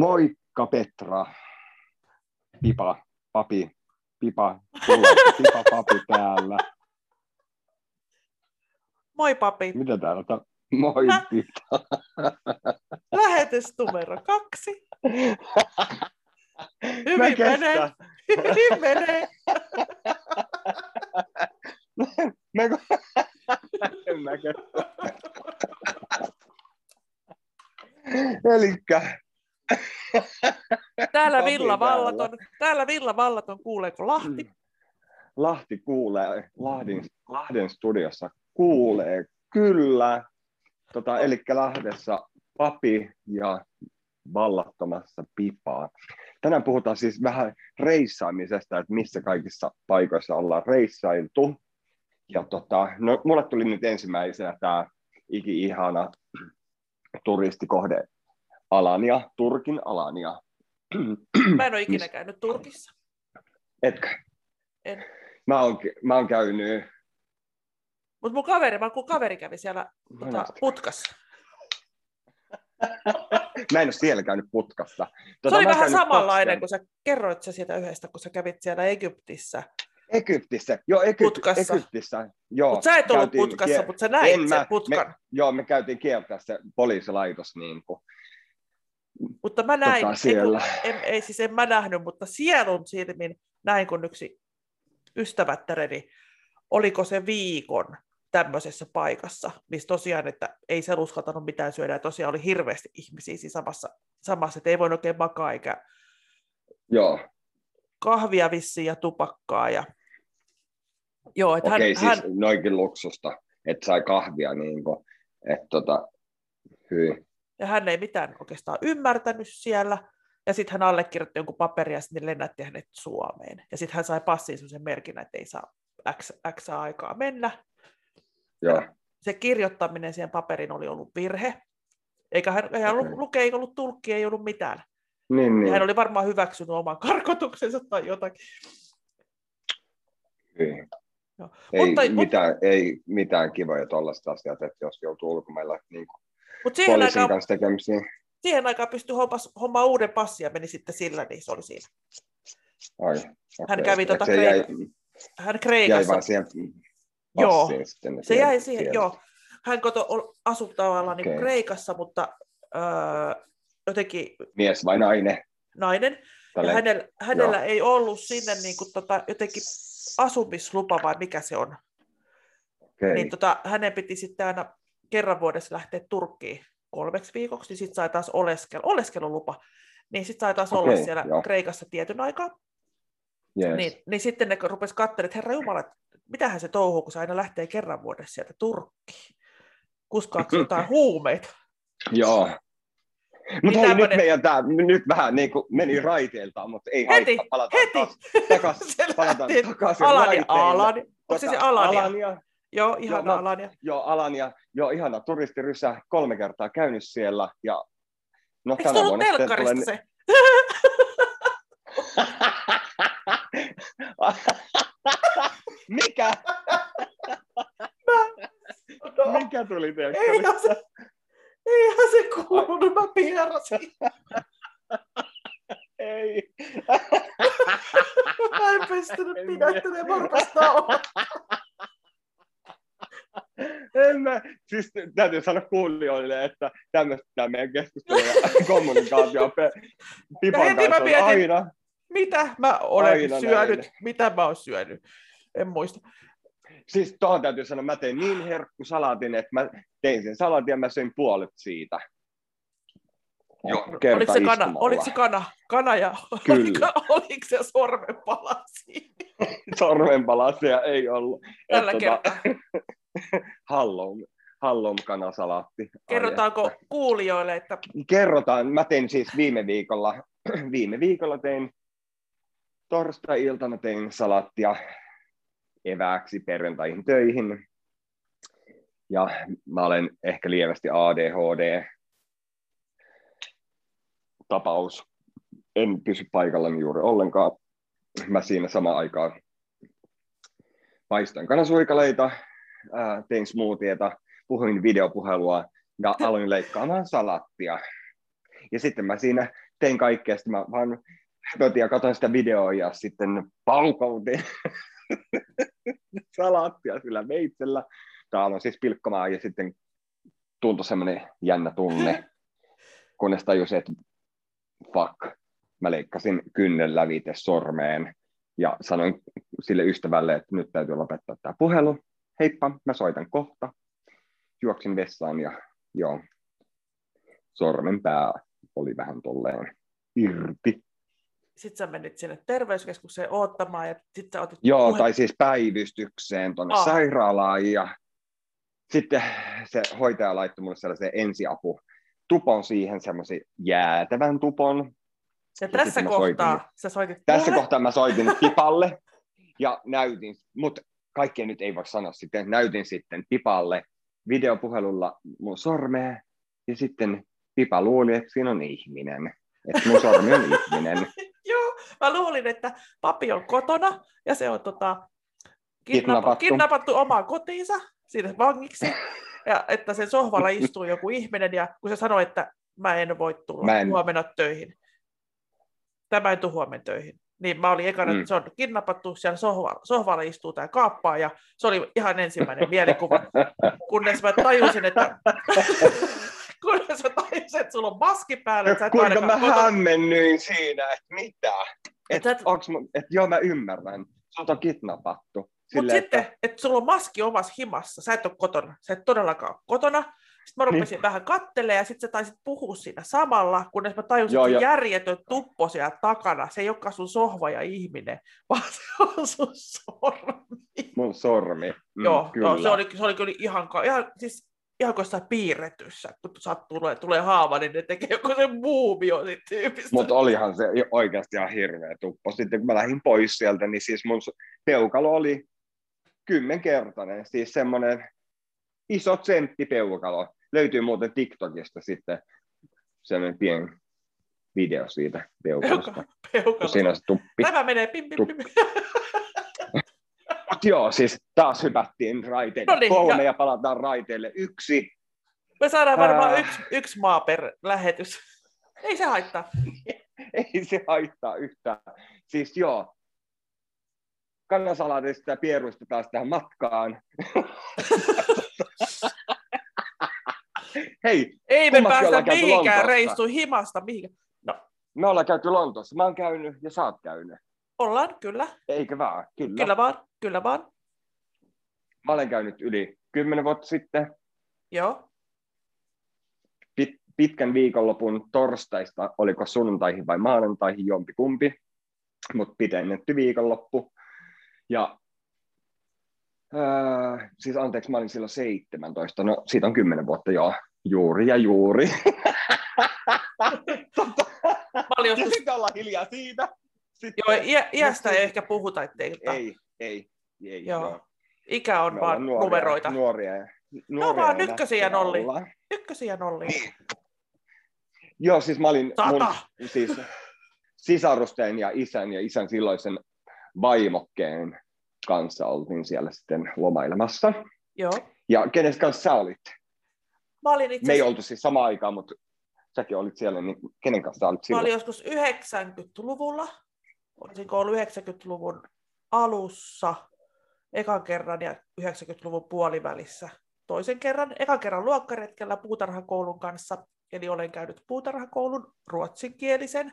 Moikka Petra. Pipa, papi, pipa, tulla, pipa, papi täällä. Moi papi. Mitä täällä on? Moi? Pita. Lähetys numero kaksi. Hyvin menee. Hyvin menee. Mä, mä. Elikkä Täällä Papi Villa täällä. Vallaton. Täällä Villa Vallaton. Kuuleeko Lahti? Lahti kuulee, Lahdin, Lahden studiossa kuulee kyllä. Tota, eli Lahdessa papi ja vallattomassa pipaa. Tänään puhutaan siis vähän reissaamisesta, että missä kaikissa paikoissa ollaan reissailtu. Ja tota, no, mulle tuli nyt ensimmäisenä tämä iki-ihana turistikohde Alania, Turkin Alania. Mä en ole ikinä käynyt Turkissa. Etkö? En. Mä oon, mä oon käynyt Mutta mun kaveri, mä kun kaveri kävi siellä tota, putkassa. Mä en ole siellä käynyt putkassa. Se oli vähän samanlainen, kaksi kun sä kerroit sä siitä yhdestä, kun sä kävit siellä Egyptissä. Egyptissä. Joo, Egypt, Putkassa. Egyptissä. Joo, Mutta sä et ollut putkassa, kie- mutta sä näit En sen mä- putkan. Me, joo, me käytiin kieltää se poliisilaitos. Niin kuin. Mutta mä näin, Tota, ei, siellä. kun, en, ei siis en mä nähnyt, mutta sielun silmin näin, kun yksi ystävättäreni, oliko se viikon tämmöisessä paikassa, missä tosiaan, että ei se uskaltanut mitään syödä, ja tosiaan oli hirveästi ihmisiä siinä samassa, samassa että ei voinut oikein makaa, eikä Joo, kahvia vissiin ja tupakkaa. Ja... Joo, että okei, hän, siis hän, noinkin luksusta, että sai kahvia. Niin kuin, että tota, hyi. Ja hän ei mitään oikeastaan ymmärtänyt siellä, ja sitten hän allekirjoitti jonkun paperia, ja sitten lennätti hänet Suomeen. Ja sitten hän sai passiin sellaisen merkinnän, että ei saa X, X aikaa mennä. Joo, Se kirjoittaminen siihen paperiin oli ollut virhe. Eikä hän, ei ollut Okei. lukea, ei ollut tulkki, ei ollut mitään. niin, Ja niin. hän oli varmaan hyväksynyt oman karkotuksensa tai jotakin. Hyi. Joo. Ei, Mutta- mitään, ei mitään kivoja tuollaista asiat, että jos joutuu ulkomailla niin Mutta siihen poliisin aikaan, kanssa tekemisiin. siihen aikaan pystyi hommas, hommaa uuden passin ja meni sitten sillä, niin se oli siinä. Ai, Hän okei. kävi tota se jäi, Hän jäi Kreikassa, vaan siihen Joo, sitten. se jäi siihen, joo. Hän koto, asui tavallaan niin Okei. Kreikassa, mutta öö, jotenkin Mies vai nainen? nainen. Ja Tälleen. hänellä, hänellä ei ollut sinne niin kuin, tota, jotenkin asumislupa vai mikä se on. Okei. Niin tota, hänen piti sitten aina kerran vuodessa lähteä Turkkiin kolmeksi viikoksi, niin sitten sai taas oleskel, oleskelulupa. Niin sitten sai taas olla Okei, siellä joo. Kreikassa tietyn aikaa. Yes. Niin, niin sitten ne rupesi katselemaan, että herra Jumala, mitähän se touhuu, kun se aina lähtee kerran vuodessa sieltä Turkkiin. Kuskaako jotain huumeita? Joo. Mutta Niin nyt meidän tää, nyt vähän niin kuin meni raiteiltaan, mutta ei Heti, haittaa, palataan heti. taas takaisin. Palataan takaisin Alania, raiteille. Alania. Onko se se Tota, Alania? Alania. Joo, ihan mä- Alania. Joo, Alania. Joo, ihana turistirysä. Kolme kertaa käynyt siellä. Ja, no, Eikö se ollut vuonna telkkarista se? Mikä? No, Mikä tuli telkkarista? eihän se, eihän se kuulunut, mä pierasin. Ei. Mä en pystynyt pidättelemään, mä rupesin nauramaan. En mä, siis täytyy sanoa kuulijoille, että tämmöistä tämä meidän keskustelu ja kommunikaatio pe- Pipan kanssa on mietin- aina. Mitä mä olen Aina syönyt? näin. Mitä mä oon syönyt? En muista. Siis tuohon täytyy sanoa, mä tein niin herkkusalaatin, että mä tein sen salaatin ja mä söin puolet siitä. Joo, oliko se, kana, oliko se kana, kana ja Kyllä. oliko, oliko se sormenpala siinä? Sormenpalasia ei ollut. Tällä Et kertaa. Hallom, hallom kanasalaatti. Ai Kerrotaanko että. kuulijoille, että Kerrotaan. Mä tein siis viime viikolla, viime viikolla tein torstai-iltana tein salattia evääksi perjantaihin töihin. Ja mä olen ehkä lievästi ADHD tapaus. En pysy paikallani juuri ollenkaan. Mä siinä samaan aikaan paistoin kanasuikaleita, tein smoothieta, puhuin videopuhelua ja aloin leikkaamaan salattia. Ja sitten mä siinä tein kaikkea, sitten mä vaan höpötin ja katsoin sitä videoa ja sitten paukautin salaattia sillä veitsellä. Tämä on siis pilkkomaan ja sitten tuntui semmoinen jännä tunne, kunnes tajusin, että fuck, mä leikkasin kynnen lävite sormeen ja sanoin sille ystävälle, että nyt täytyy lopettaa tämä puhelu. Heippa, mä soitan kohta. Juoksin vessaan ja joo, sormen pää oli vähän tolleen irti. Sitten sä menit sinne terveyskeskukseen odottamaan ja sitten sä otit Joo, puhe- tai siis päivystykseen tuonne Ah. sairaalaan ja sitten se hoitaja laittoi mulle sellaisen ensiapu tupon siihen, semmoisen jäätävän tupon. ja tässä sitten mä soitin- kohtaa sä soitit Tässä kohtaa mä soitin Pipalle ja näytin, mutta kaikkea nyt ei voi sanoa sitten, näytin sitten Pipalle videopuhelulla mun sormea ja sitten Pipa luuli, että siinä on ihminen. Että mun sormi on ihminen. Joo, mä luulin, että papi on kotona ja se on tota, Kidnappattu. kidnappattu. omaan kotiinsa sinne vangiksi. Ja että sen sohvalla istuu joku ihminen ja kun se sanoi, että mä en voi tulla Mä en- huomenna töihin. Tämä ei tule huomenna töihin. Niin mä olin ekana, Mm. että se on kidnappattu, siellä sohvalla, sohvalla istuu tämä kaappaa ja se oli ihan ensimmäinen mielikuva, kunnes mä tajusin, että kunnes mä tajusin, että sulla on maski päällä, että et Kuinka mä kotona- hämmennyin siinä, että mitä? Et Et, et- onks, et joo, mä ymmärrän. Sut on kidnappattu. Mutta sitten, että, että sulla on maski omassa himassa, sä et ole kotona, sä et todellakaan ole kotona. Sitten mä rupesin vähän kattelemaan ja sitten sä taisit puhua siinä samalla, kunnes mä tajusin, Joo, että ja- järjetön tuppo siellä takana, se ei olekaan sun sohva ja ihminen, vaan se on sun sormi. mun sormi. Mm, joo, kyllä. joo, se oli, se oli kyllä ihan, ihan, siis ihan kuin jossain piirretyssä, kun sattuu, tulee, tulee haava, niin ne tekee joku se muumio siitä tyypistä. Mutta olihan se oikeasti ihan hirveä tuppo. Sitten kun mä lähdin pois sieltä, niin siis mun peukalo oli kymmenkertainen. Siis semmoinen iso tsenttipeukalo. Löytyy muuten TikTokista sitten semmoinen pieni video siitä peukalosta. Peukalo, Siinä on se tuppi. Tämä menee pim, pim, pim. Mut joo, siis taas hypättiin raiteille No niin, kolme ja- ja... palataan raiteille yksi. Me saadaan varmaan Ää. yksi, yksi maa per lähetys. Ei se haittaa. Ei se haittaa yhtään. Siis joo, kannansalatista ja pieruista taas tähän matkaan. Hei, Ei me päästä mihinkään reissuun himasta. Mihinkään. No, me ollaan käyty Lontoossa. Mä oon käynyt ja sä oot käynyt. ollaan, kyllä. Eikö vaan? Kyllä. Kyllä vaan, kyllä vaan. Mä olen käynyt yli kymmenen vuotta sitten. Joo. Pit, pitkän viikonlopun torstaista, oliko sunnuntaihin vai maanantaihin, jompi kumpi, mutta pidennetty viikonloppu. Ja ää, siis anteeksi, mä olin silloin 17, no siitä on 10 vuotta joo, juuri ja juuri. Mä olin ja joskus, sitten ollaan hiljaa siitä. Sitten, joo, iä, iästä ei ehkä puhuta, mutta ei, ei, ei. Joo. ikä on Me vaan nuoria, numeroita. Nuoria, No nuoria vaan ja ykkösiä nolli. Ykkösiä nolli. Niin. Joo, siis mä olin Sata. mun siis, sisarusten ja isän ja isän silloisen vaimokkeen kanssa oltiin siellä sitten lomailemassa. Joo. Ja kenes kanssa sä olit? Mä olin itse Me ei oltu siis samaan aikaan, mutta säkin olit siellä, niin kenen kanssa olit Mä silloin? olin joskus 90-luvulla, olisinko ollut 90-luvun alussa ekan kerran ja 90-luvun puolivälissä toisen kerran. Ekan kerran luokkaretkellä puutarhakoulun kanssa, eli olen käynyt puutarhakoulun ruotsinkielisen.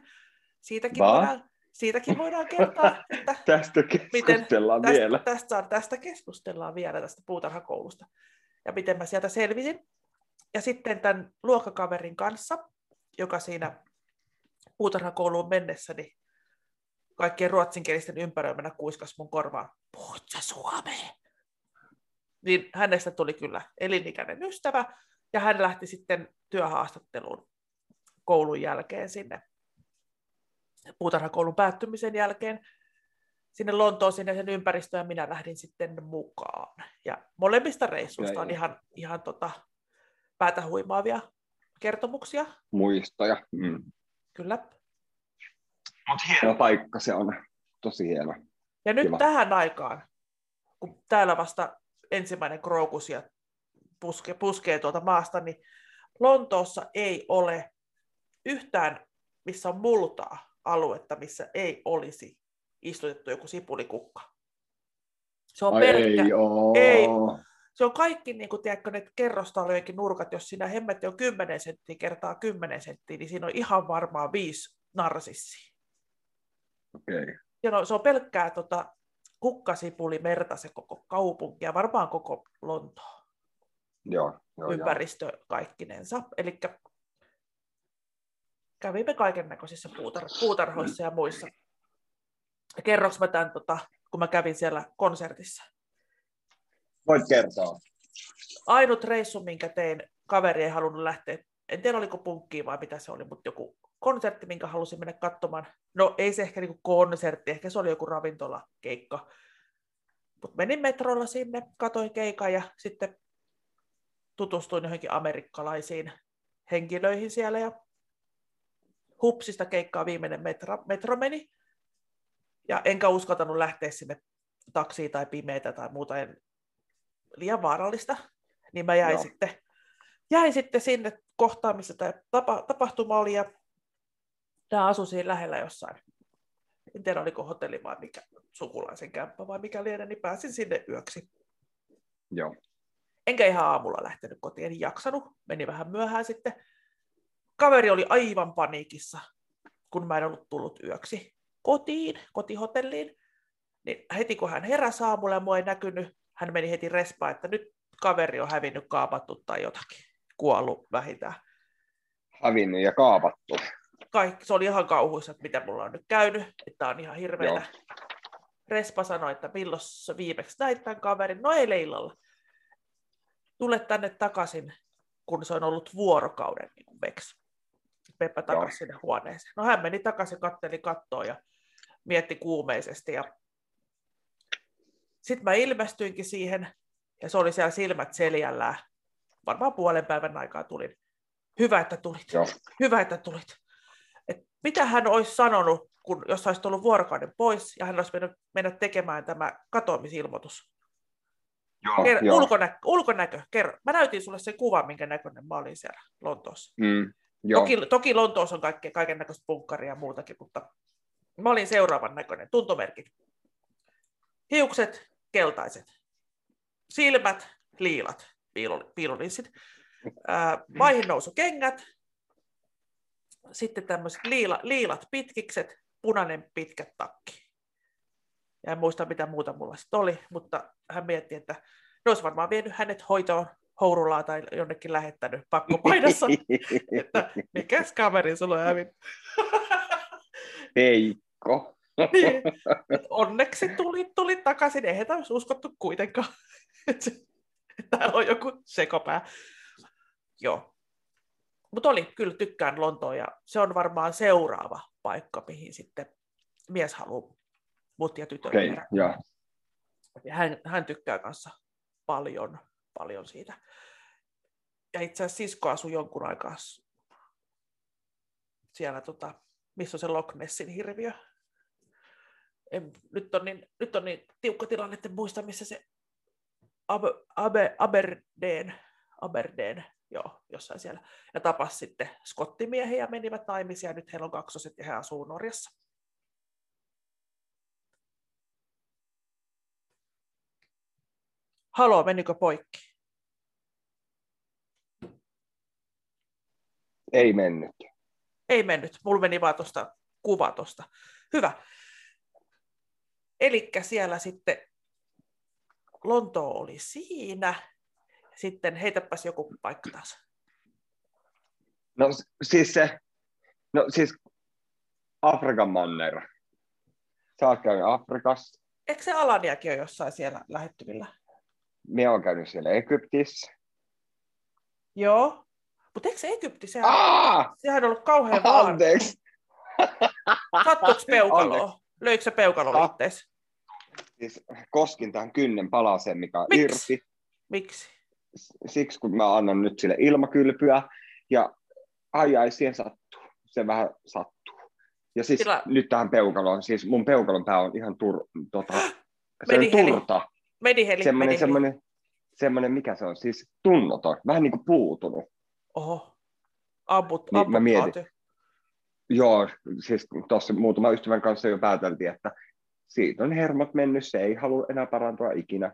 Siitäkin, Va? voidaan, siitäkin voidaan kertoa, että Tästä keskustellaan tästä, vielä. tästä, tästä keskustellaan vielä tästä puutarhakoulusta ja miten mä sieltä selvisin. Ja sitten tämän luokkakaverin kanssa, joka siinä puutarhakouluun mennessä, niin kaikkien ruotsinkielisten ympäröimänä kuiskas mun korvaan, puhut sä suomea? Niin hänestä tuli kyllä elinikäinen ystävä, ja hän lähti sitten työhaastatteluun koulun jälkeen sinne puutarhakoulun päättymisen jälkeen sinne Lontooseen ja sen ympäristöön, ja minä lähdin sitten mukaan. Ja molemmista reissuista on ihan, ihan tota, päätä huimaavia kertomuksia, Muistoja. Mm. kyllä. Mutta hieno paikka se on. Tosi hieno. Ja nyt Kiva. tähän aikaan, kun täällä vasta ensimmäinen krookusia puske, puskee tuolta maasta, niin Lontoossa ei ole yhtään missä on multaa aluetta, missä ei olisi istutettu joku sipulikukka. Se on Ai pelkkä. ei, oo. Ei. Se on kaikki, niin kuin, tiedätkö, ne kerrostalojenkin nurkat, jos siinä hemmetti on 10 senttiä kertaa 10 senttiä, niin siinä on ihan varmaan viisi narsissia. Okei. Okay. Ja no, se on pelkkää tota, kukkasipuli merta se koko kaupunki ja varmaan koko Lontoa Joo, joo, joo. ympäristö kaikkinensa. Eli kävimme kaiken näköisissä puutar- puutarhoissa ja muissa. Kerroks mä tämän, tota, kun mä kävin siellä konsertissa. Voit kertoa. Ainut reissu, minkä tein, kaveri ei halunnut lähteä, en tiedä oliko punkkiin vai mitä se oli, mutta joku konsertti, minkä halusin mennä katsomaan. No ei se ehkä niinku konsertti, ehkä se oli joku ravintolakeikka. Mutta menin metrolla sinne, katoin keikan ja sitten tutustuin johonkin amerikkalaisiin henkilöihin siellä ja hupsista keikkaa viimeinen metro, metro meni. Ja enkä uskaltanut lähteä sinne taksiin tai pimeätä tai muuta, en, liian vaarallista. Niin mä jäin, Joo. sitten, jäin sitten sinne kohtaan, missä tämä tapa, tapahtuma oli ja tämä asui siinä lähellä jossain. En tiedä, oliko hotelli vai mikä sukulaisen kämppä vai mikä lienee, niin pääsin sinne yöksi. Joo. Enkä ihan aamulla lähtenyt kotiin, en jaksanut. Meni vähän myöhään sitten. Kaveri oli aivan paniikissa, kun mä en ollut tullut yöksi kotiin, kotihotelliin. Niin heti kun hän heräsi aamulla ja mua ei näkynyt, hän meni heti respaan, että nyt kaveri on hävinnyt, kaapattu tai jotakin. Kuollut vähintään. Hävinnyt ja kaapattu. Kaikki, se oli ihan kauhuissa, että mitä mulla on nyt käynyt, että on ihan hirveätä. Joo. Respa sanoi, että milloin viimeksi näit tämän kaverin? No eilen illalla. Tule tänne takaisin, kun se on ollut vuorokauden niin veksi. Meppä takaisin sinne huoneeseen. No hän meni takaisin, katteli kattoa ja mietti kuumeisesti. Ja... Sitten mä ilmestyinkin siihen, ja se oli siellä silmät seljällään. Varmaan puolen päivän aikaa tulin. Hyvä, että tulit. Joo. Hyvä, että tulit. Et mitä hän olisi sanonut, kun jos olisi tullut vuorokauden pois ja hän olisi mennyt, mennä tekemään tämä katoamisilmoitus? Joo, Ker- joo. ulkonäkö, ulkonäkö, kerro. Mä näytin sulle sen kuvan, minkä näköinen mä olin siellä Lontoossa. Mm, Toki, toki Lontoossa on kaiken näköistä punkkaria ja muutakin, mutta mä olin seuraavan näköinen. Tuntomerkit. Hiukset keltaiset. Silmät liilat, piilo- piilolinssit. Ää, Vaihinnousukengät. Sitten tämmöiset liila, liilat pitkikset, punainen pitkä takki. Ja en muista, mitä muuta mulla sitten oli, mutta hän mietti, että ne olisi varmaan vienyt hänet hoitoon Hourulaa tai jonnekin lähettänyt pakkopaidassa että mikäs kaveri sulla on hävinnyt. Heikko. niin, onneksi tuli, tuli takaisin, eihän tämä olisi uskottu kuitenkaan, että täällä on joku sekopää. Joo. Mutta oli, kyllä tykkään Lontoa ja se on varmaan seuraava paikka, mihin sitten mies haluaa mut ja tytön viedä. joo. Ja hän, hän tykkää kanssa paljon, paljon siitä. Ja itse asiassa sisko asui jonkun aikaa siellä, tota, missä on se Loch Nessin hirviö. En, nyt, on niin, nyt on niin tiukka tilanne, että muista, missä se Abe, Abe, Aberdeen, Aberdeen, joo, jossain siellä. Ja tapas sitten skottimiehiä menivät naimisiin ja nyt heillä on kaksoset ja he asuu Norjassa. Haloo, menikö poikki? Ei mennyt. Ei mennyt, mulla meni vaan tuosta kuva tuosta. Hyvä. Eli siellä sitten Lonto oli siinä. Sitten heitäpäs joku paikka taas. No siis se, no siis Afrikan manner. Sä oot käynyt Afrikassa. Eikö se Alaniakin ole jossain siellä lähettyvillä? Minä oon käynyt siellä Egyptissä. Joo. Mutta eikö se Egypti, sehän, Aa! sehän on ollut kauhean vaan. Anteeksi! Sattuuko peukaloa? Löikö se peukalo Ah. ittees? Siis koskin tähän kynnen palaseen, mikä on Miksi? irti. Miksi? Siksi kun mä annan nyt sille ilmakylpyä. Ja ai ai, siihen sattuu. Se vähän sattuu. Ja siis Tila- nyt tähän peukaloon. Siis mun peukalon pää on ihan tur, tota, se on turta. Mediheli, Semmoinen, mediheli. semmoinen, semmoinen, mikä se on, siis tunnoton. Vähän niin kuin puutunut. Oho. Amput, Niin, mä mietin. Joo, siis tuossa muutama ystävän kanssa jo pääteltiin, että siitä on hermot mennyt, se ei halua enää parantua ikinä.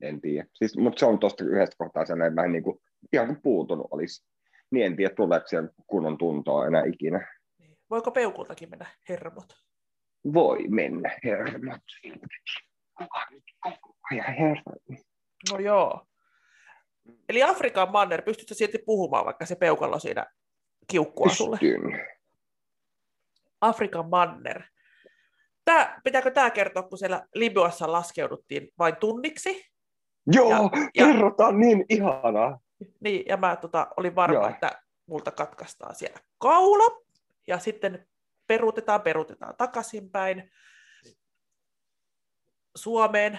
En tiedä. Siis, mutta se on tuosta yhdestä kohtaa sellainen vähän niin kuin, ihan kuin puutunut olisi. Niin en tiedä, tuleeko siellä kunnon tuntoa enää ikinä. Niin. Voiko peukultakin mennä hermot? Voi mennä hermot. Ja hermot. No joo. Eli Afrikan manner, pystytkö silti puhumaan, vaikka se peukalo siinä kiukkua sulle? Pystyn. Afrikan manner. Tää, pitääkö tämä kertoa, kun siellä Libyassa laskeuduttiin vain tunniksi? Joo, Ja- ja, ja- kerrotaan niin ihanaa. Niin, ja mä tota, olin varma, Joo. että multa katkaistaan siellä kaula, ja sitten peruutetaan, peruutetaan takaisinpäin Suomeen.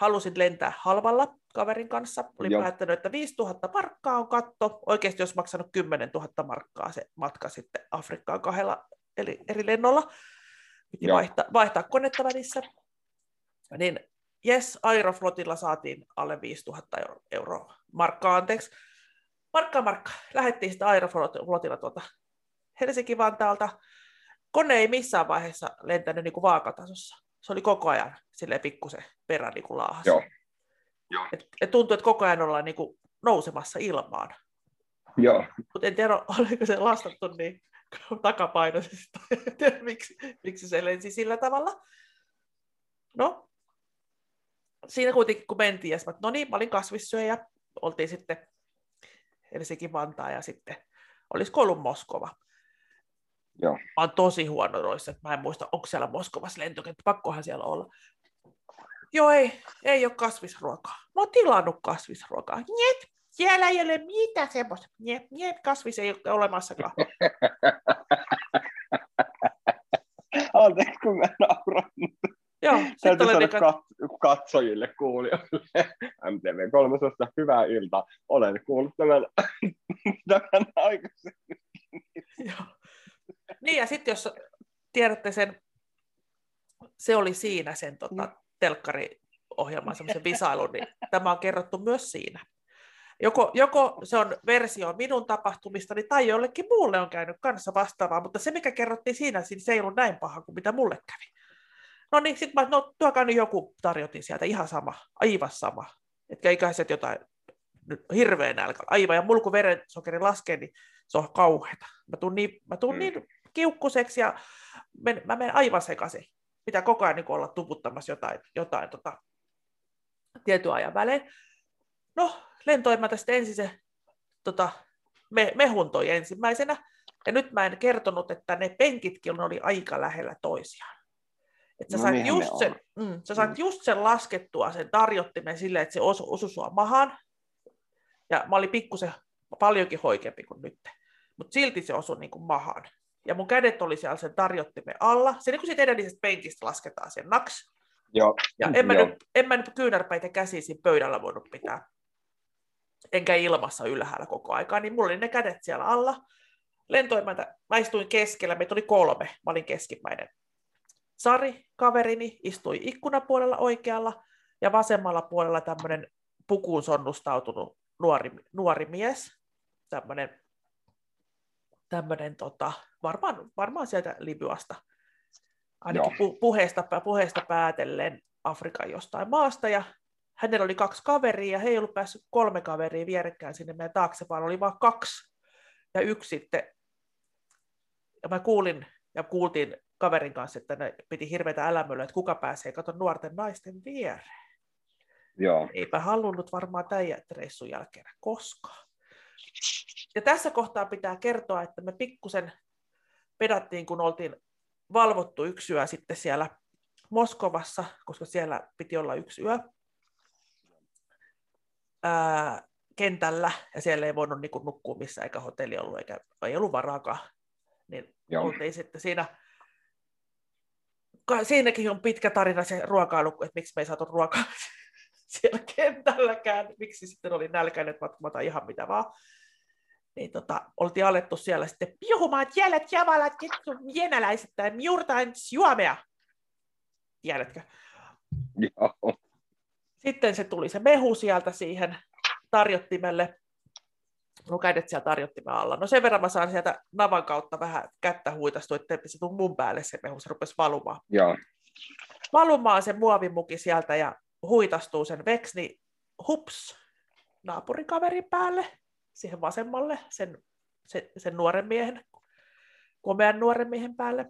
Halusin lentää halvalla kaverin kanssa. Olin Joo. päättänyt, että 5000 markkaa on katto. Oikeasti olisi maksanut 10 000 markkaa se matka sitten Afrikkaan kahdella eli eri lennolla. Piti Joo. vaihtaa, vaihtaa konetta välissä. Niin Yes, Aeroflotilla saatiin alle 5000 euro, euroa. Markkaa, anteeksi. Markkaa, markkaa. Lähettiin sitä Aeroflotilla tuolta Helsinki-Vantaalta. Kone ei missään vaiheessa lentänyt niin kuin vaakatasossa. Se oli koko ajan silleen pikkusen perä niin kuin laahas. Joo. Joo. Et, et tuntui, että koko ajan ollaan niin kuin nousemassa ilmaan. Joo, Mutta en tiedä, oliko se lastattu niin takapainoisesti, en tiedä, miksi, miksi se lensi sillä tavalla. No, siinä kuitenkin kun mentiin, ja mä, no niin, mä olin kasvissyöjä, oltiin sitten Helsinki-Vantaa, ja sitten olisiko ollut Moskova. Joo. Mä oon tosi huono noissa, että mä en muista, onko siellä Moskovassa lentokenttä, pakkohan siellä olla. Joo, ei, ei ole kasvisruokaa. Mä oon tilannut kasvisruokaa. Niet, siellä ei ole mitään semmoista. Niet, niet, kasvis ei ole olemassakaan. anteeksi kun mä nauran. Joo, Täytyy sanoa niin, kat- katsojille, kuulijoille. MTV3 hyvää iltaa. Olen kuullut tämän, tämän aikaisemmin. Joo. Niin, ja sitten jos tiedätte sen, se oli siinä sen tota, telkkariohjelman semmoisen visailun, niin tämä on kerrottu myös siinä. Joko, joko se on versio minun tapahtumistani tai jollekin muulle on käynyt kanssa vastaavaa, mutta se mikä kerrottiin siinä, niin se ei ollut näin paha kuin mitä mulle kävi. No niin, sitten mä, no tuokaa nyt joku tarjotin sieltä, ihan sama, aivan sama. Etkä ikäiset jotain, nyt hirveä nälkä, aivan, ja mulla kun verensokeri laskee, niin se on kauheata. Mä tuun niin, mä tuun Mm. niin kiukkuseksi ja men, mä menen aivan sekaisin. Pitää koko ajan niin olla tuputtamassa jotain, jotain tota, tietyn ajan välein. No, lentoimäntä sitten ensin se tota, me, mehun toi ensimmäisenä. Ja nyt mä en kertonut, että ne penkitkin oli aika lähellä toisiaan. Että sä, No sait just sen, mm, sä sait Mm. just sen laskettua, sen tarjottimen silleen, että se osu, osui sua mahaan. Ja mä olin pikkusen paljonkin hoikempi kuin nyt. Mutta silti se osui niin kuin mahaan. Ja mun kädet oli siellä sen tarjottimen alla. Se niin kuin siitä edellisestä penkistä lasketaan sen naks. Joo, Ja en mä, Joo. nyt, en mä nyt kyynärpäitä käsiä siinä pöydällä voinut pitää. Enkä ilmassa ylhäällä koko aikaa, niin mulla oli ne kädet siellä alla. Lentoimäntä, mä istuin keskellä, meitä oli kolme, mä olin keskimmäinen. Sari, kaverini, istui ikkunapuolella oikealla ja vasemmalla puolella tämmöinen pukuun sonnustautunut nuori, nuori mies. Tämmöinen, tämmöinen tota, varmaan, varmaan sieltä Libyasta. Ainakin pu, puheesta, puheesta päätellen Afrikan jostain maasta. Ja hänellä oli kaksi kaveria ja he ei ollut päässyt kolme kaveria vierekkäin sinne meidän taakse, vaan oli vain kaksi. Ja yksi sitten, ja mä kuulin ja kuultiin kaverin kanssa, että ne piti hirveätä älämöllä, että kuka pääsee kato nuorten naisten viereen. joo. Eipä halunnut varmaan tämän reissun jälkeen koskaan. Ja tässä kohtaa pitää kertoa, että me pikkusen pedattiin, kun oltiin valvottu yksi yö sitten siellä Moskovassa, koska siellä piti olla yksi yö ää, kentällä, ja siellä ei voinut niin nukkua missään, eikä hotelli ollut, eikä ei ollut varaakaan. Niin Joo. oltiin sitten siinä, siinäkin on pitkä tarina se ruokailu, että miksi me ei saatu ruokaa siellä kentälläkään, miksi sitten oli nälkäinen matkumata ihan mitä vaan. Niin tota, oltiin alettu siellä sitten puhumaan, että jälät javalat, jenäläiset tai juurtain suomea. Tiedätkö? Joo. Sitten se tuli se mehu sieltä siihen tarjottimelle. mun kädet siellä tarjottimen alla. No sen verran mä saan sieltä navan kautta vähän kättä huitastu, ettei se tule mun päälle se mehu, se rupesi valumaan. Joo. Valumaan se muovimuki sieltä ja huitastuu sen veksi, niin hups, naapurikaverin päälle, siihen vasemmalle, sen, sen, sen nuoren miehen, komean nuoren miehen päälle.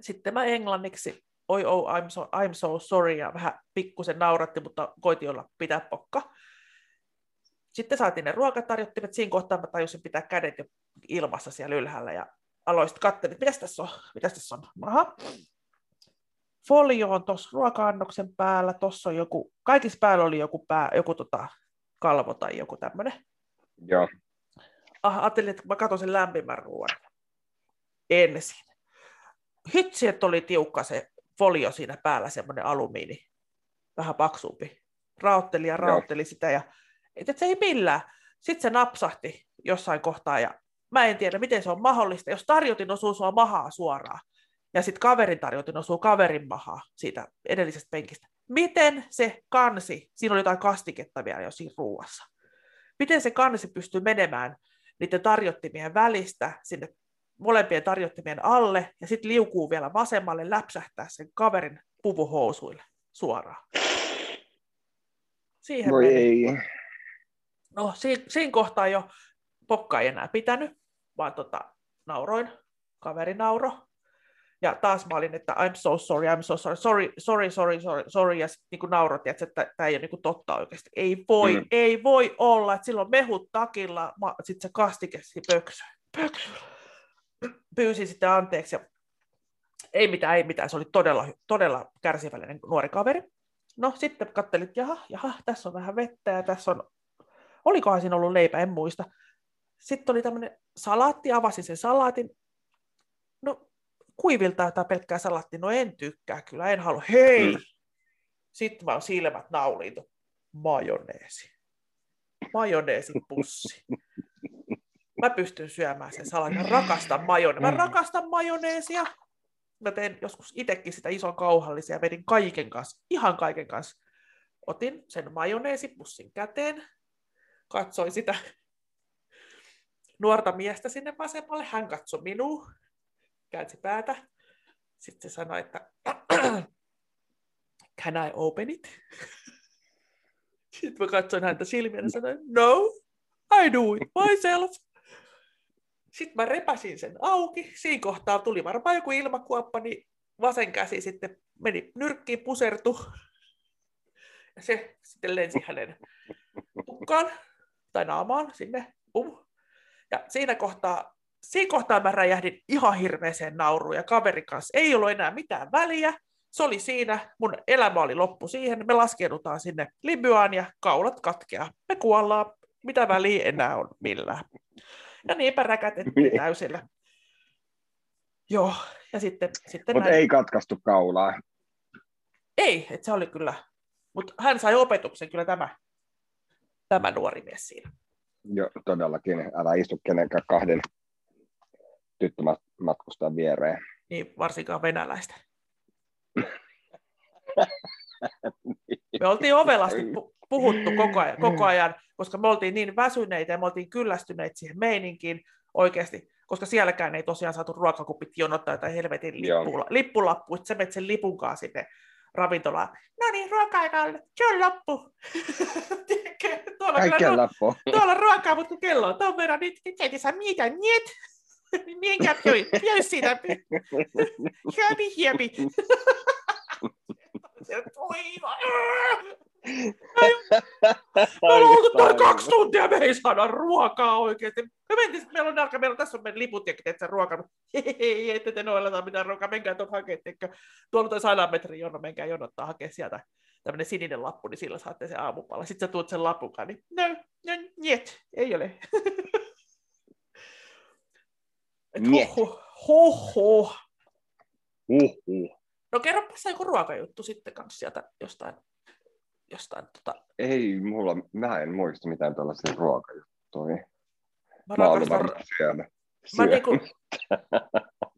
Sitten mä englanniksi, oi oh, I'm so, I'm so sorry, ja vähän pikkusen nauratti, mutta koitin olla pitää pokka. Sitten saatiin ne ruokatarjottimet, siinä kohtaa mä tajusin pitää kädet jo ilmassa siellä ylhäällä, ja aloin sitten katselin, että mitä tässä on, mitä tässä on. Aha. Folio on tuossa ruoka-annoksen päällä, tuossa on joku, kaikissa päällä oli joku, pää, joku tota, kalvo tai joku tämmöinen. Joo. Ah, ajattelin, että mä katson sen lämpimän ruoan ensin. Hitsi, että oli tiukka se folio siinä päällä, semmoinen alumiini, vähän paksumpi. Raotteli ja raotteli Joo. sitä, ja et, et se ei millään. Sitten se napsahti jossain kohtaa, ja mä en tiedä, miten se on mahdollista, jos tarjotin osuu sua mahaa suoraan, ja sitten kaverin tarjotin osuu kaverin mahaa siitä edellisestä penkistä. Miten se kansi, siinä oli jotain kastiketta vielä jo siinä ruuassa, miten se kansi pystyy menemään niiden tarjottimien välistä sinne molempien tarjottimien alle ja sitten liukuu vielä vasemmalle läpsähtää sen kaverin puvuhousuille suoraan. Siihen Voi meni. ei. No, siinä, siinä kohtaa jo pokka ei enää pitänyt, vaan tota, nauroin, kaveri nauro. Ja taas mä olin, että I'm so sorry, I'm so sorry, sorry, sorry, sorry, sorry, sorry. ja sitten niin naurot, että tämä ei ole niin totta oikeasti. Ei voi, mm. ei voi olla, että silloin mehut takilla, sitten se kastike pöksy. pöksy. Pyysin sitten anteeksi ja ei mitään, ei mitään, se oli todella, todella kärsivällinen nuori kaveri. No sitten katselin, että jaha, jaha, tässä on vähän vettä ja tässä on, olikohan siinä ollut leipä, en muista. Sitten oli tämmöinen salaatti, avasin sen salaatin. No kuivilta jotain pelkkää salaatti, no en tykkää kyllä, en halua. Hei! Mm. Sitten vaan silmät nauliin, majoneesi. Majoneesipussi. Mä pystyn syömään sen salatin. Mä rakastan majoneesia. Mä mm. rakastan majoneesia. Mä tein joskus itsekin sitä ison kauhallisia vedin kaiken kanssa, ihan kaiken kanssa. Otin sen majoneesipussin käteen, katsoin sitä nuorta miestä sinne vasemmalle. Hän katsoi minua, käänsi päätä. Sitten se sanoi, että can I open it? Sitten mä katsoin häntä silmiä ja sanoin, no, I do it myself. Sitten mä repäsin sen auki. Siinä kohtaa tuli varmaan joku ilmakuoppa, niin vasen käsi sitten meni nyrkkiin, pusertu. Ja se sitten lensi hänen tukkaan tai naamaan sinne. Pum. Ja siinä kohtaa, siinä kohtaa mä räjähdin ihan hirveäseen nauruun ja kaverin kanssa ei ollut enää mitään väliä. Se oli siinä, mun elämä oli loppu siihen, me laskeudutaan sinne Libyaan ja kaulat katkeaa. Me kuollaan, mitä väliä enää on millään. Ja niinpä räkätettiin niin. täysillä. Joo, ja sitten... sitten Mutta näin... ei katkaistu kaulaa. Ei, että se oli kyllä... Mutta hän sai opetuksen kyllä tämä, tämä nuori mies siinä. Joo, todellakin. Älä istu kenenkään kahden tyttömatkustajan viereen. Niin, varsinkaan venäläistä. Me oltiin ovelasti puhuttu koko ajan, koko ajan, koska me oltiin niin väsyneitä ja me oltiin kyllästyneitä siihen meininkiin oikeasti, koska sielläkään ei tosiaan saatu ruokakupit jonottaa tai helvetin lippula, lippulappu, että sä menet sen lipunkaan sinne ravintolaan. No niin, ruoka-aika on, se on loppu. tuolla, Kaikkea kyllä, loppu. tuolla ruokaa, mutta kello on tuon verran, nyt ei saa mitä, niet. Minkä pjöi, pjöi siitä. Hiäpi, hiäpi. Me ollaan oltu täällä kaksi tuntia, me ei saada ruokaa oikeasti. Me mentiin, meillä on nälkä, meillä on tässä on meidän liput ja että ruoka. Hei, ette te noilla saa mitään ruokaa, menkää tuon hakemaan. Tuolla on toi 100 metrin jono, menkää jonottaa hakea sieltä tämmöinen sininen lappu, niin sillä saatte sen aamupalla. Sitten sä tuut sen lapukaan, niin no, no, niet, ei ole. Huhhuh. Huhhuh. Huhhuh. No kerropa se joku ruokajuttu sitten kanssa sieltä jostain. jostain tota... Ei mulla, mä en muista mitään tällaisia ruokajuttuja. Mä, mä olen varmaan syömä. Mä, niinku,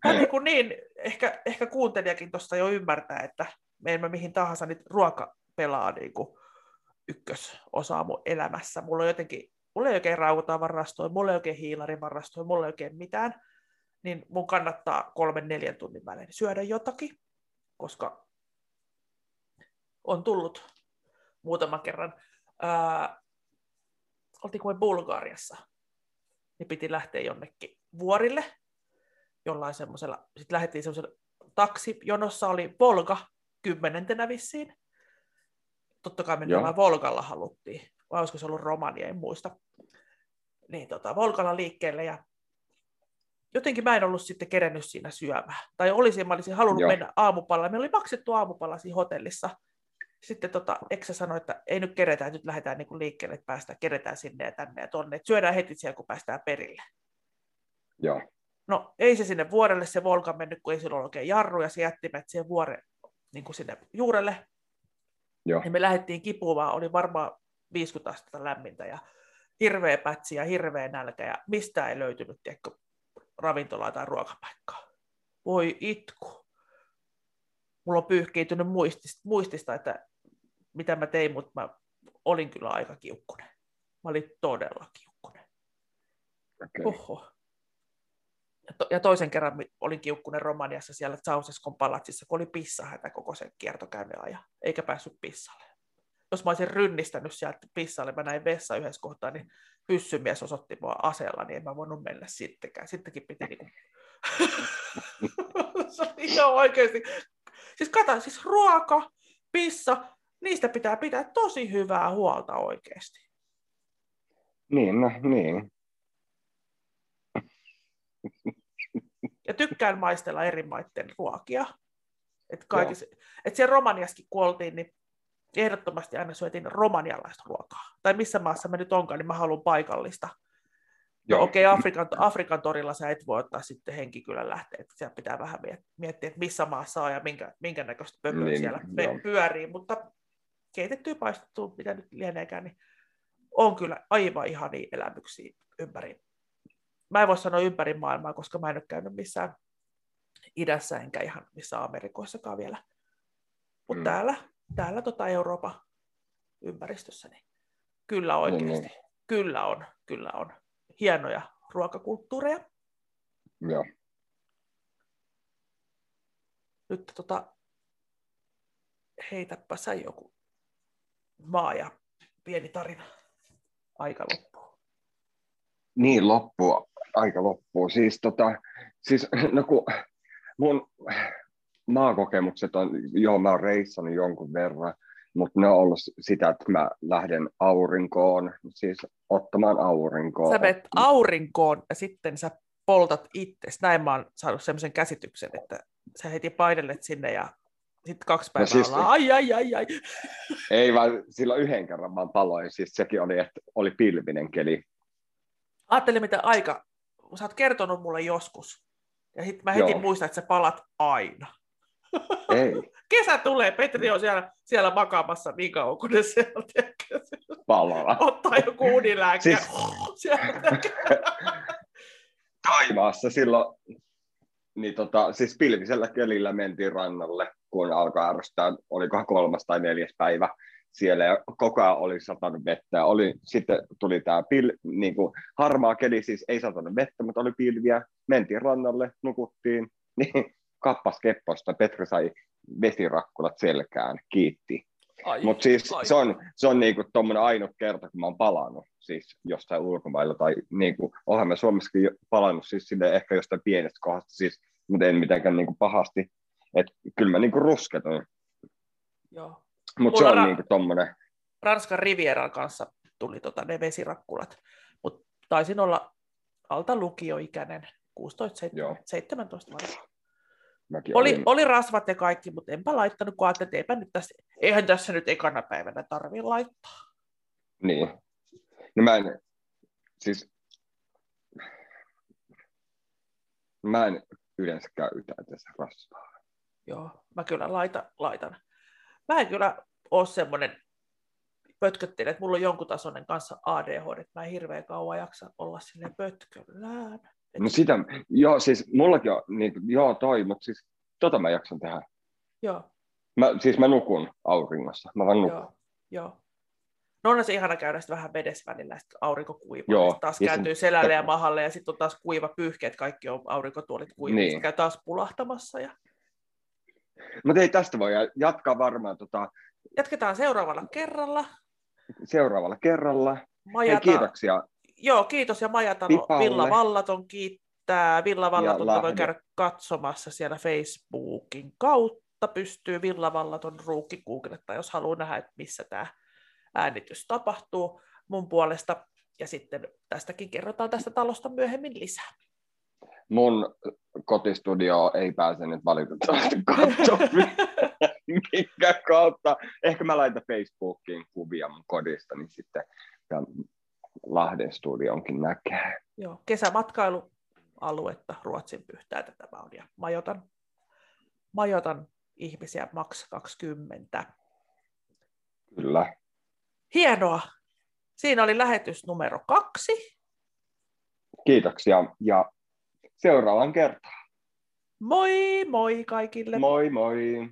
mä niinku niin, ehkä, ehkä kuuntelijakin tuosta jo ymmärtää, että me emme mihin tahansa nyt ruoka pelaa niinku ykkösosaa mun elämässä. Mulla on jotenkin mulla ei oikein rautatavarastoja, mulla ei oikein hiilarivarastoja, mulla ei oikein mitään, niin mun kannattaa kolmen neljän tunnin välein syödä jotakin, koska on tullut muutaman kerran. Ää, oltiin me Bulgariassa, niin piti lähteä jonnekin vuorille jollain semmoisella, sitten lähdettiin semmoisella taksijonossa oli Volga kymmenentenä vissiin. Totta kai me jollain Volgalla haluttiin, vai olisiko se ollut Romania, en muista. Niin tota, Volgalla liikkeelle ja jotenkin mä en ollut sitten kerennyt siinä syömään. Tai olisin, mä olisin halunnut Joo. mennä aamupalla. Me oli maksettu aamupalla siinä hotellissa. Sitten tota, Eksä sanoi, että ei nyt keretään, nyt lähdetään niin liikkeelle, että päästään, keretään sinne ja tänne ja tonne. Että syödään heti siellä, kun päästään perille. Joo. No ei se sinne vuorelle se Volga mennyt, kun ei sillä ole oikein jarruja, se jätti meidät siihen vuoren niin kuin sinne juurelle. Joo. Ja me lähdettiin kipumaan, oli varmaan 50 astetta lämmintä ja hirveä pätsi ja hirveä nälkä ja mistä ei löytynyt tiedätkö, ravintolaa tai ruokapaikkaa. Voi itku. Mulla on pyyhkiytynyt muistista, muistista, että mitä mä tein, mutta mä olin kyllä aika kiukkunen. Mä olin todella kiukkunen. Okay. Oho ja toisen kerran olin kiukkunen Romaniassa siellä Ceausescon palatsissa, kun oli pissahätä koko sen kiertokäynnin ajan, eikä päässyt pissalle. Jos mä olisin rynnistänyt sieltä pissalle, mä näin vessa yhdessä kohtaa, niin pyssymies osoitti mua aseella, niin en mä voinut mennä sittenkään. Sittenkin piti niinku... se oli ihan oikeasti. Siis kata, siis ruoka, pissa, niistä pitää pitää tosi hyvää huolta oikeasti. Niin, no, niin. Ja tykkään maistella eri maiden ruokia. Et kaikissa, et siellä Romaniaskin kuoltiin, niin ehdottomasti aina syötiin romanialaista ruokaa. Tai missä maassa me nyt onkaan, niin mä haluan paikallista. No okei, okay, Afrikan, Afrikan torilla sä et voi ottaa sitten henkikylän lähteä, että siellä pitää vähän miettiä, että missä maassa on ja minkä, minkä näköistä pöpöä niin, siellä joo. pyörii, mutta keitettyä paistettu, mitä nyt lieneekään, niin on kyllä aivan ihania elämyksiä ympäri mä en voi sanoa ympäri maailmaa, koska mä en ole käynyt missään idässä enkä ihan missään Amerikoissakaan vielä. Mutta mm. täällä, täällä tota Euroopan ympäristössä, niin kyllä oikeasti, mm. kyllä on, kyllä on hienoja ruokakulttuureja. Joo. Nyt tota, heitäpä sä joku maa ja pieni tarina. Aika loppuu. Niin, loppua aika loppuu. Siis, tota, siis no kun mun maakokemukset on, joo mä oon reissannut jonkun verran, mutta ne on ollut sitä, että mä lähden aurinkoon, siis ottamaan aurinkoon. Sä menet aurinkoon ja sitten sä poltat itse. Näin mä oon saanut sellaisen käsityksen, että sä heti painelet sinne ja sitten kaksi no päivää no siis, ollaan, ai, ai, ai, ai. Ei vaan silloin yhden kerran vaan paloin, siis sekin oli, että oli pilvinen keli. Ajattelin, mitä aika sä oot kertonut mulle joskus. Ja hit, mä heti Joo. muistan, että sä palat aina. Ei. Kesä tulee, Petri on siellä, siellä makaamassa niin kauan, kun ne sieltä Palaa. ottaa joku unilääke. Siis... Taimaassa silloin, niin tota, siis pilvisellä kelillä mentiin rannalle, kun alkoi ärsyttää, olikohan kolmas tai neljäs päivä siellä ja koko ajan oli satanut vettä. Ja oli, sitten tuli tämä pil, niin kuin harmaa keli, siis ei satanut vettä, mutta oli pilviä. Mentiin rannalle, nukuttiin, niin kappas kepposta. Petri sai vesirakkulat selkään, kiitti. Mutta siis ai. se on, se on niinku tuommoinen ainut kerta, kun mä oon palannut siis jostain ulkomailla, tai niinku, onhan mä Suomessakin palannut siis sille ehkä jostain pienestä kohdasta, siis, mutta en mitenkään niinku pahasti. Et kyllä mä niinku rusketoin. Joo. Mutta se on ra- niinku tommonen... Ranskan Rivieran kanssa tuli tota ne vesirakkulat, mutta taisin olla alta lukioikäinen, 16-17 varmaan. oli, oli rasvat ja kaikki, mutta enpä laittanut, kun ajattelin, että eipä nyt tässä, eihän tässä nyt ekana päivänä tarvi laittaa. Niin. No mä en, siis, mä en yleensä käytä tässä rasvaa. Joo, mä kyllä laitan, laitan mä en kyllä ole semmoinen pötköttelijä, että mulla on jonkun tasoinen kanssa ADHD, että mä en hirveän kauan jaksa olla sille pötköllään. No sitä, joo, siis mullakin on, niin, joo toi, mutta siis tota mä jaksan tehdä. Joo. Mä, siis mä nukun auringossa, mä vaan nukun. Joo, joo. No on se ihana käydä sitten vähän vedessä välillä, sitten aurinko kuivaa, Joo, sit taas ja kääntyy selälle ja mahalle, ja sitten on taas kuiva pyyhke, että kaikki on aurinkotuolit kuivia, Niin. käy taas pulahtamassa. Ja... Mutta ei tästä voi jatkaa varmaan tota, Jatketaan seuraavalla kerralla. seuraavalla kerralla. Hei, Majata... kiitoksia. Joo, kiitos ja Majatalo Pipalle. Villa Vallaton kiittää. Villa Vallaton voi käydä katsomassa siellä Facebookin kautta. Pystyy Villa Vallaton ruukki googlettaa, jos haluaa nähdä, että missä tämä äänitys tapahtuu mun puolesta. Ja sitten tästäkin kerrotaan tästä talosta myöhemmin lisää. Mun kotistudio ei pääse nyt valitettavasti katsomaan minkä kautta. Ehkä mä laitan Facebookiin kuvia mun kodista, niin sitten Lahden studionkin näkee. Joo, kesämatkailualuetta Ruotsin pyhtäätä tämä on. Ja majotan, majotan ihmisiä maks 20. Kyllä. Hienoa. Siinä oli lähetys numero kaksi. Kiitoksia ja seuraavan kertaan. Moi moi kaikille. Moi moi!